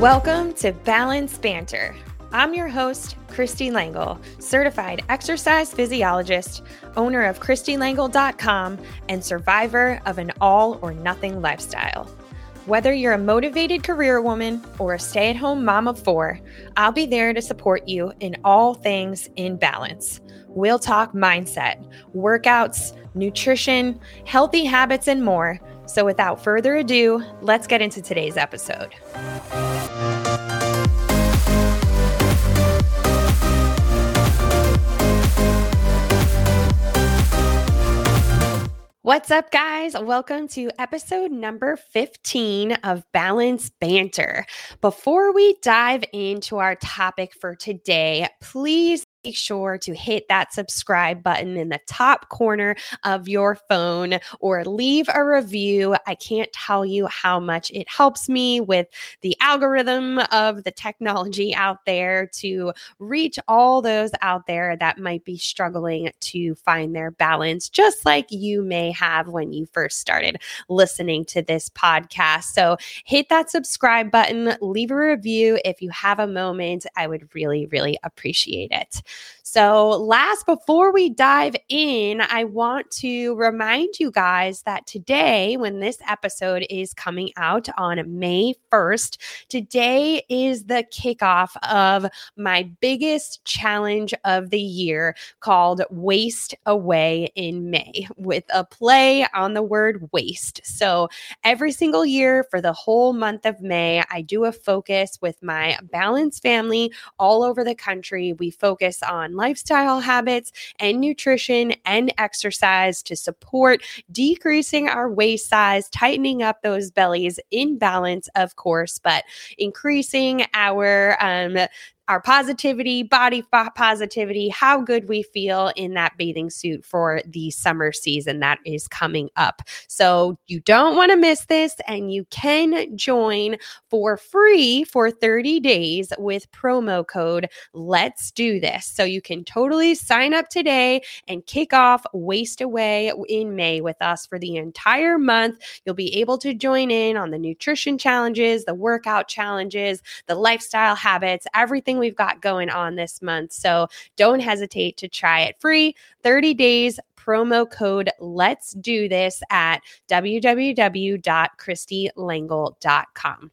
Welcome to Balance Banter. I'm your host, Kristie Lengel, certified exercise physiologist, owner of KristieLengel.com, and survivor of an all or nothing lifestyle. Whether you're a motivated career woman or a stay at home mom of four, I'll be there to support you in all things in balance. We'll talk mindset, workouts, nutrition, healthy habits, and more. So, without further ado, let's get into today's episode. What's up, guys? Welcome to episode number 15 of Balance Banter. Before we dive into our topic for today, please make sure to hit that subscribe button in the top corner of your phone or leave a review. I can't tell you how much it helps me with the algorithm of the technology out there to reach all those out there that might be struggling to find their balance, just like you may have when you first started listening to this podcast. So hit that subscribe button, leave a review if you have a moment. I would really, really appreciate it. So, last, before we dive in, I want to remind you guys that today, when this episode is coming out on May 1st, today is the kickoff of my biggest challenge of the year called Waist Away in May, with a play on the word waste. So, every single year for the whole month of May, I do a focus with my balanced family all over the country. We focus on lifestyle habits and nutrition and exercise to support decreasing our waist size, tightening up those bellies in balance, of course, but increasing our um, our positivity, body positivity, how good we feel in that bathing suit for the summer season that is coming up. So you don't want to miss this, and you can join for free for 30 days with promo code Let's Do This. So you can totally sign up today and kick off Waist Away in May with us for the entire month. You'll be able to join in on the nutrition challenges, the workout challenges, the lifestyle habits, everything we've got going on this month. So don't hesitate to try it free 30 days promo code let's do this at www.kristielengel.com.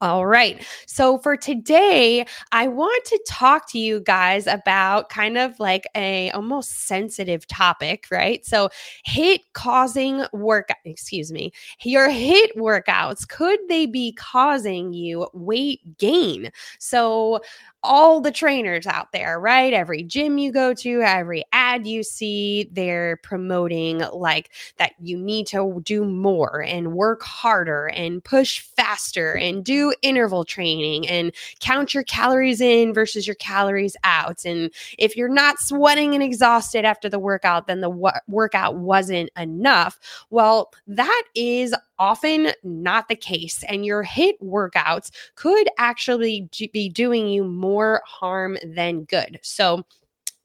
All right. So for today, I want to talk to you guys about kind of like a almost sensitive topic, right? So HIIT causing work, excuse me, your HIIT workouts, could they be causing you weight gain? So all the trainers out there, right? Every gym you go to, every ad you see, they're promoting like that you need to do more and work harder and push faster and do interval training and count your calories in versus your calories out. And if you're not sweating and exhausted after the workout, then the workout wasn't enough. Well, that is often not the case. And your HIIT workouts could actually be doing you more harm than good. So,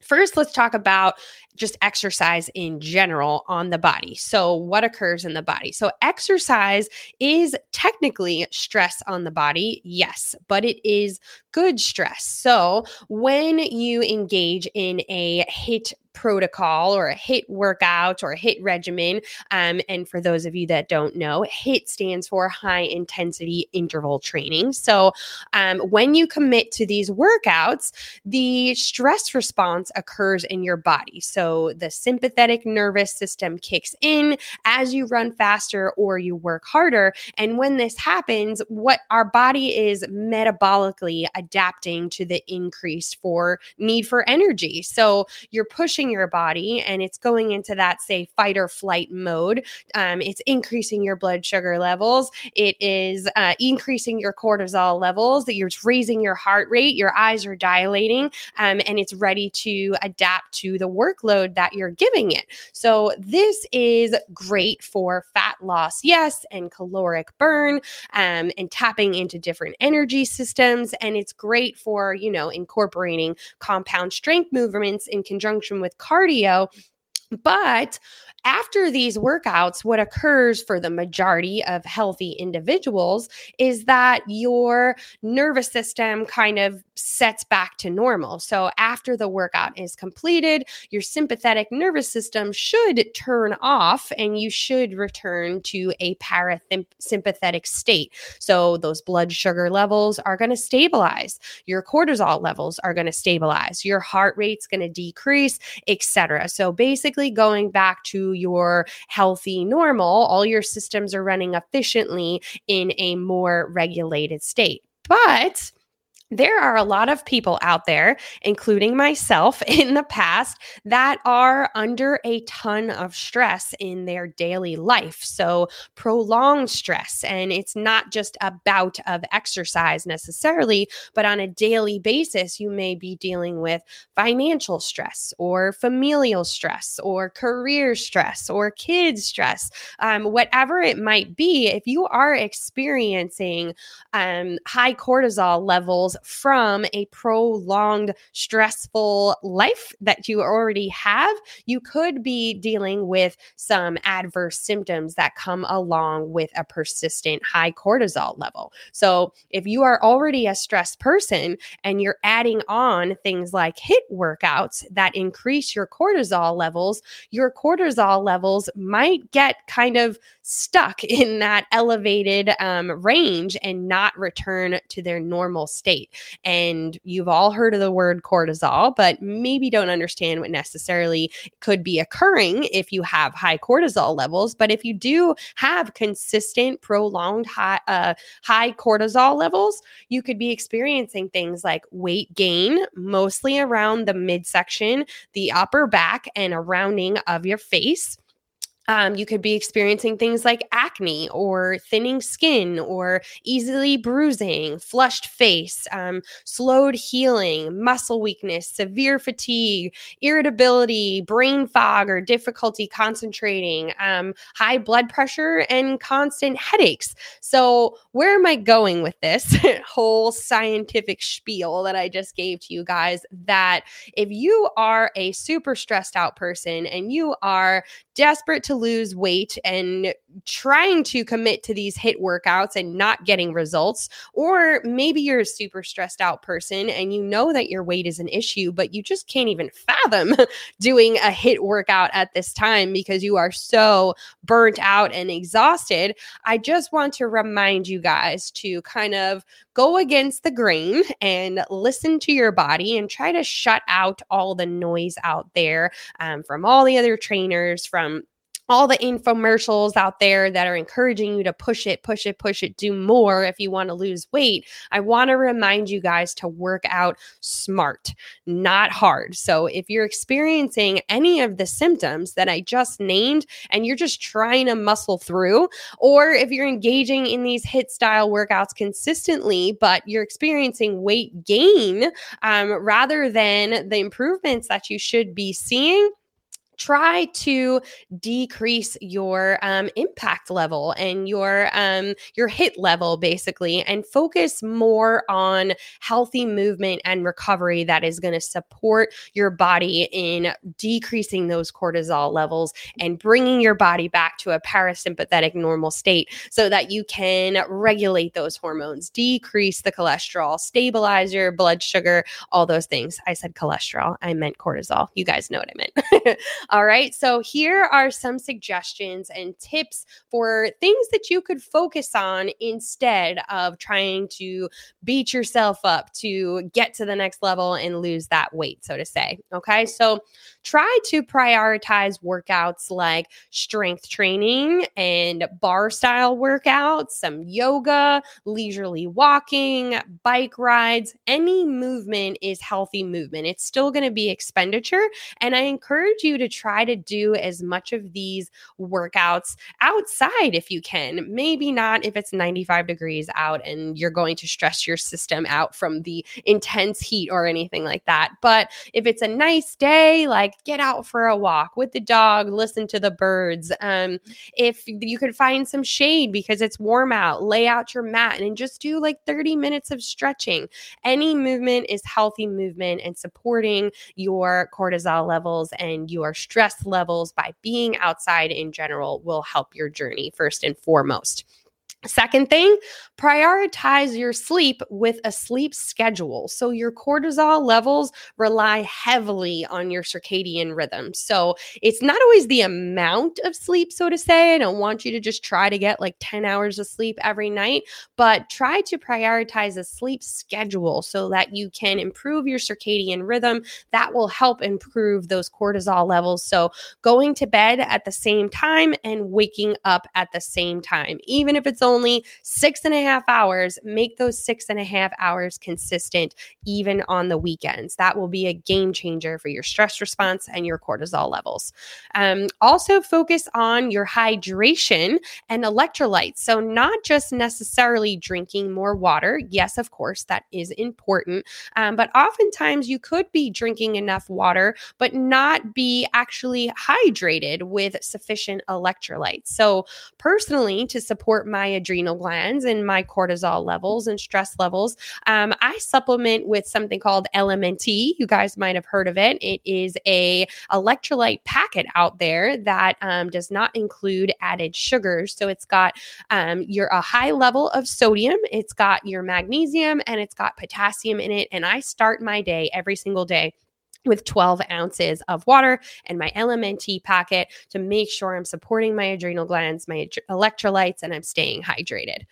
first, let's talk about just exercise in general on the body. So, what occurs in the body? So, exercise is technically stress on the body, yes, but it is good stress. So, when you engage in a HIIT protocol or a HIIT workout or a HIIT regimen. Um, and for those of you that don't know, HIIT stands for high intensity interval training. So um, when you commit to these workouts, the stress response occurs in your body. So the sympathetic nervous system kicks in as you run faster or you work harder. And when this happens, what our body is metabolically adapting to the increase for need for energy. So you're pushing your body and it's going into that, say, fight or flight mode. Um, it's increasing your blood sugar levels. It is uh, increasing your cortisol levels, that you're raising your heart rate, your eyes are dilating, um, and it's ready to adapt to the workload that you're giving it. So, this is great for fat loss, yes, and caloric burn um, and tapping into different energy systems. And it's great for, you know, incorporating compound strength movements in conjunction with cardio But after these workouts, what occurs for the majority of healthy individuals is that your nervous system kind of sets back to normal. So, after the workout is completed, your sympathetic nervous system should turn off and you should return to a parasympathetic state. So, those blood sugar levels are going to stabilize, your cortisol levels are going to stabilize, your heart rate's going to decrease, etc. So, basically, going back to your healthy normal, all your systems are running efficiently in a more regulated state. But there are a lot of people out there, including myself in the past, that are under a ton of stress in their daily life. So, prolonged stress. And it's not just a bout of exercise necessarily, but on a daily basis, you may be dealing with financial stress or familial stress or career stress or kids stress, um, whatever it might be. If you are experiencing um, high cortisol levels, from a prolonged stressful life that you already have, you could be dealing with some adverse symptoms that come along with a persistent high cortisol level. So, if you are already a stressed person and you're adding on things like HIIT workouts that increase your cortisol levels, your cortisol levels might get kind of stuck in that elevated um, range and not return to their normal state. And you've all heard of the word cortisol, but maybe don't understand what necessarily could be occurring if you have high cortisol levels. But if you do have consistent, prolonged high, uh, high cortisol levels, you could be experiencing things like weight gain, mostly around the midsection, the upper back, and a rounding of your face um, you could be experiencing things like acne or thinning skin or easily bruising, flushed face, um, slowed healing, muscle weakness, severe fatigue, irritability, brain fog or difficulty concentrating, um, high blood pressure, and constant headaches. So, where am I going with this whole scientific spiel that I just gave to you guys? That if you are a super stressed out person and you are desperate to lose weight and trying to commit to these HIIT workouts and not getting results, or maybe you're a super stressed out person and you know that your weight is an issue, but you just can't even fathom doing a HIIT workout at this time because you are so burnt out and exhausted. I just want to remind you guys to kind of go against the grain and listen to your body and try to shut out all the noise out there um, from all the other trainers, from all the infomercials out there that are encouraging you to push it, push it, push it, do more if you want to lose weight. I want to remind you guys to work out smart, not hard. So if you're experiencing any of the symptoms that I just named and you're just trying to muscle through, or if you're engaging in these HIIT style workouts consistently, but you're experiencing weight gain um, rather than the improvements that you should be seeing, try to decrease your um, impact level and your um, your HIIT level basically and focus more on healthy movement and recovery that is going to support your body in decreasing those cortisol levels and bringing your body back to a parasympathetic normal state so that you can regulate those hormones decrease the cholesterol stabilize your blood sugar all those things. I said cholesterol i meant cortisol. You guys know what i meant All right. So here are some suggestions and tips for things that you could focus on instead of trying to beat yourself up to get to the next level and lose that weight, so to say. Okay. So try to prioritize workouts like strength training and bar style workouts, some yoga, leisurely walking, bike rides. Any movement is healthy movement. It's still going to be expenditure. And I encourage you to try to do as much of these workouts outside if you can. Maybe not if it's 95 degrees out and you're going to stress your system out from the intense heat or anything like that. But if it's a nice day, like get out for a walk with the dog, listen to the birds. Um, if you could find some shade because it's warm out, lay out your mat and just do like 30 minutes of stretching. Any movement is healthy movement and supporting your cortisol levels and your stress levels by being outside in general will help your journey first and foremost. Second thing, prioritize your sleep with a sleep schedule. So your cortisol levels rely heavily on your circadian rhythm. So it's not always the amount of sleep, so to say. I don't want you to just try to get like 10 hours of sleep every night, but try to prioritize a sleep schedule so that you can improve your circadian rhythm. That will help improve those cortisol levels. So going to bed at the same time and waking up at the same time, even if it's only six and a half hours, make those six and a half hours consistent, even on the weekends. That will be a game changer for your stress response and your cortisol levels. Um, also, focus on your hydration and electrolytes. So, not just necessarily drinking more water. Yes, of course, that is important. Um, but oftentimes, you could be drinking enough water, but not be actually hydrated with sufficient electrolytes. So, personally, to support my adrenal glands and my cortisol levels and stress levels. Um, I supplement with something called LMNT. You guys might have heard of it. It is a electrolyte packet out there that um, does not include added sugars. So it's got um, your a high level of sodium. It's got your magnesium and it's got potassium in it. And I start my day every single day with 12 ounces of water and my LMNT packet to make sure I'm supporting my adrenal glands, my electrolytes, and I'm staying hydrated.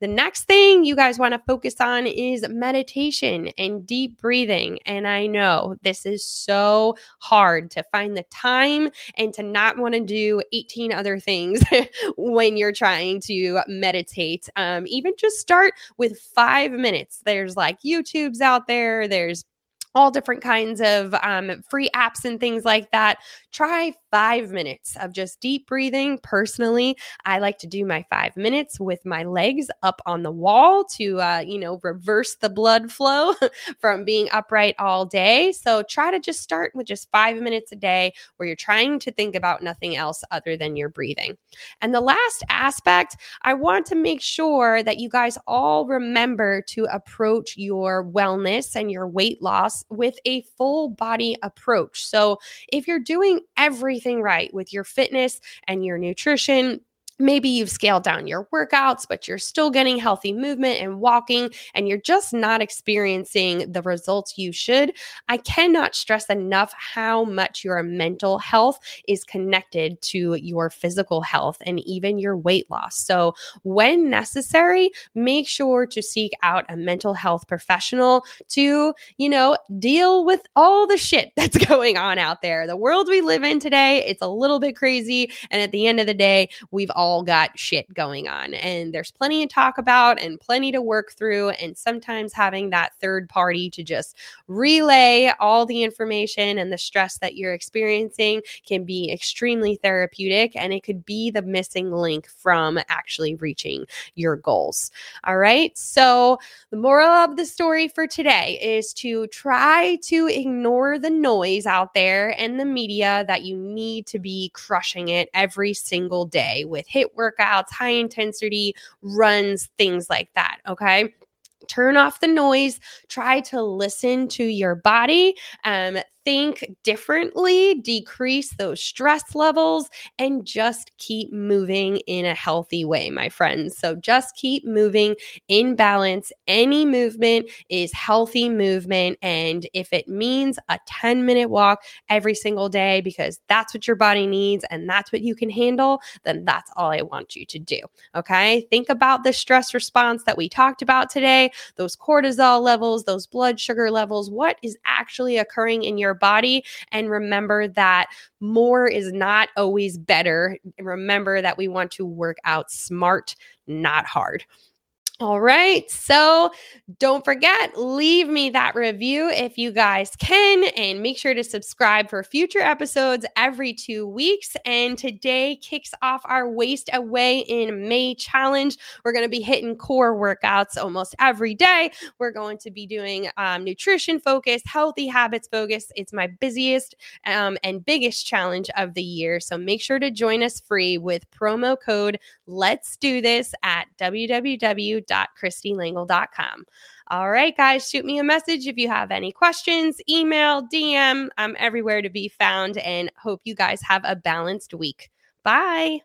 The next thing you guys want to focus on is meditation and deep breathing. And I know this is so hard to find the time and to not want to do 18 other things when you're trying to meditate. Um, even just start with five minutes. There's like YouTube's out there, there's all different kinds of um, free apps and things like that. Try five minutes of just deep breathing. Personally, I like to do my five minutes with my legs up on the wall to, uh, you know, reverse the blood flow from being upright all day. So try to just start with just five minutes a day where you're trying to think about nothing else other than your breathing. And the last aspect, I want to make sure that you guys all remember to approach your wellness and your weight loss with a full body approach. So, if you're doing everything right with your fitness and your nutrition, maybe you've scaled down your workouts, but you're still getting healthy movement and walking, and you're just not experiencing the results you should. I cannot stress enough how much your mental health is connected to your physical health and even your weight loss. So, when necessary, make sure to seek out a mental health professional to, you know, deal with all the shit that's going on out there. The world we live in today, it's a little bit crazy. And at the end of the day, we've all all got shit going on and there's plenty to talk about and plenty to work through. And sometimes having that third party to just relay all the information and the stress that you're experiencing can be extremely therapeutic and it could be the missing link from actually reaching your goals. All right. So, the moral of the story for today is to try to ignore the noise out there and the media that you need to be crushing it every single day with HIIT workouts, high intensity runs, things like that. Okay turn off the noise try to listen to your body um, think differently, decrease those stress levels, and just keep moving in a healthy way, my friends. So just keep moving in balance. Any movement is healthy movement. And if it means a 10 minute walk every single day, because that's what your body needs and that's what you can handle, then that's all I want you to do. Okay. Think about the stress response that we talked about today, those cortisol levels, those blood sugar levels, what is actually occurring in your body. And remember that more is not always better. Remember that we want to work out smart, not hard. All right. So don't forget, leave me that review if you guys can, and make sure to subscribe for future episodes every two weeks. And today kicks off our Waist Away in May challenge. We're going to be hitting core workouts almost every day. We're going to be doing um, nutrition focused, healthy habits focused. It's my busiest um, and biggest challenge of the year. So make sure to join us free with promo code Let's Do This at www www.kristielengel.com. All right, guys, shoot me a message if you have any questions, email, DM. I'm everywhere to be found and hope you guys have a balanced week. Bye.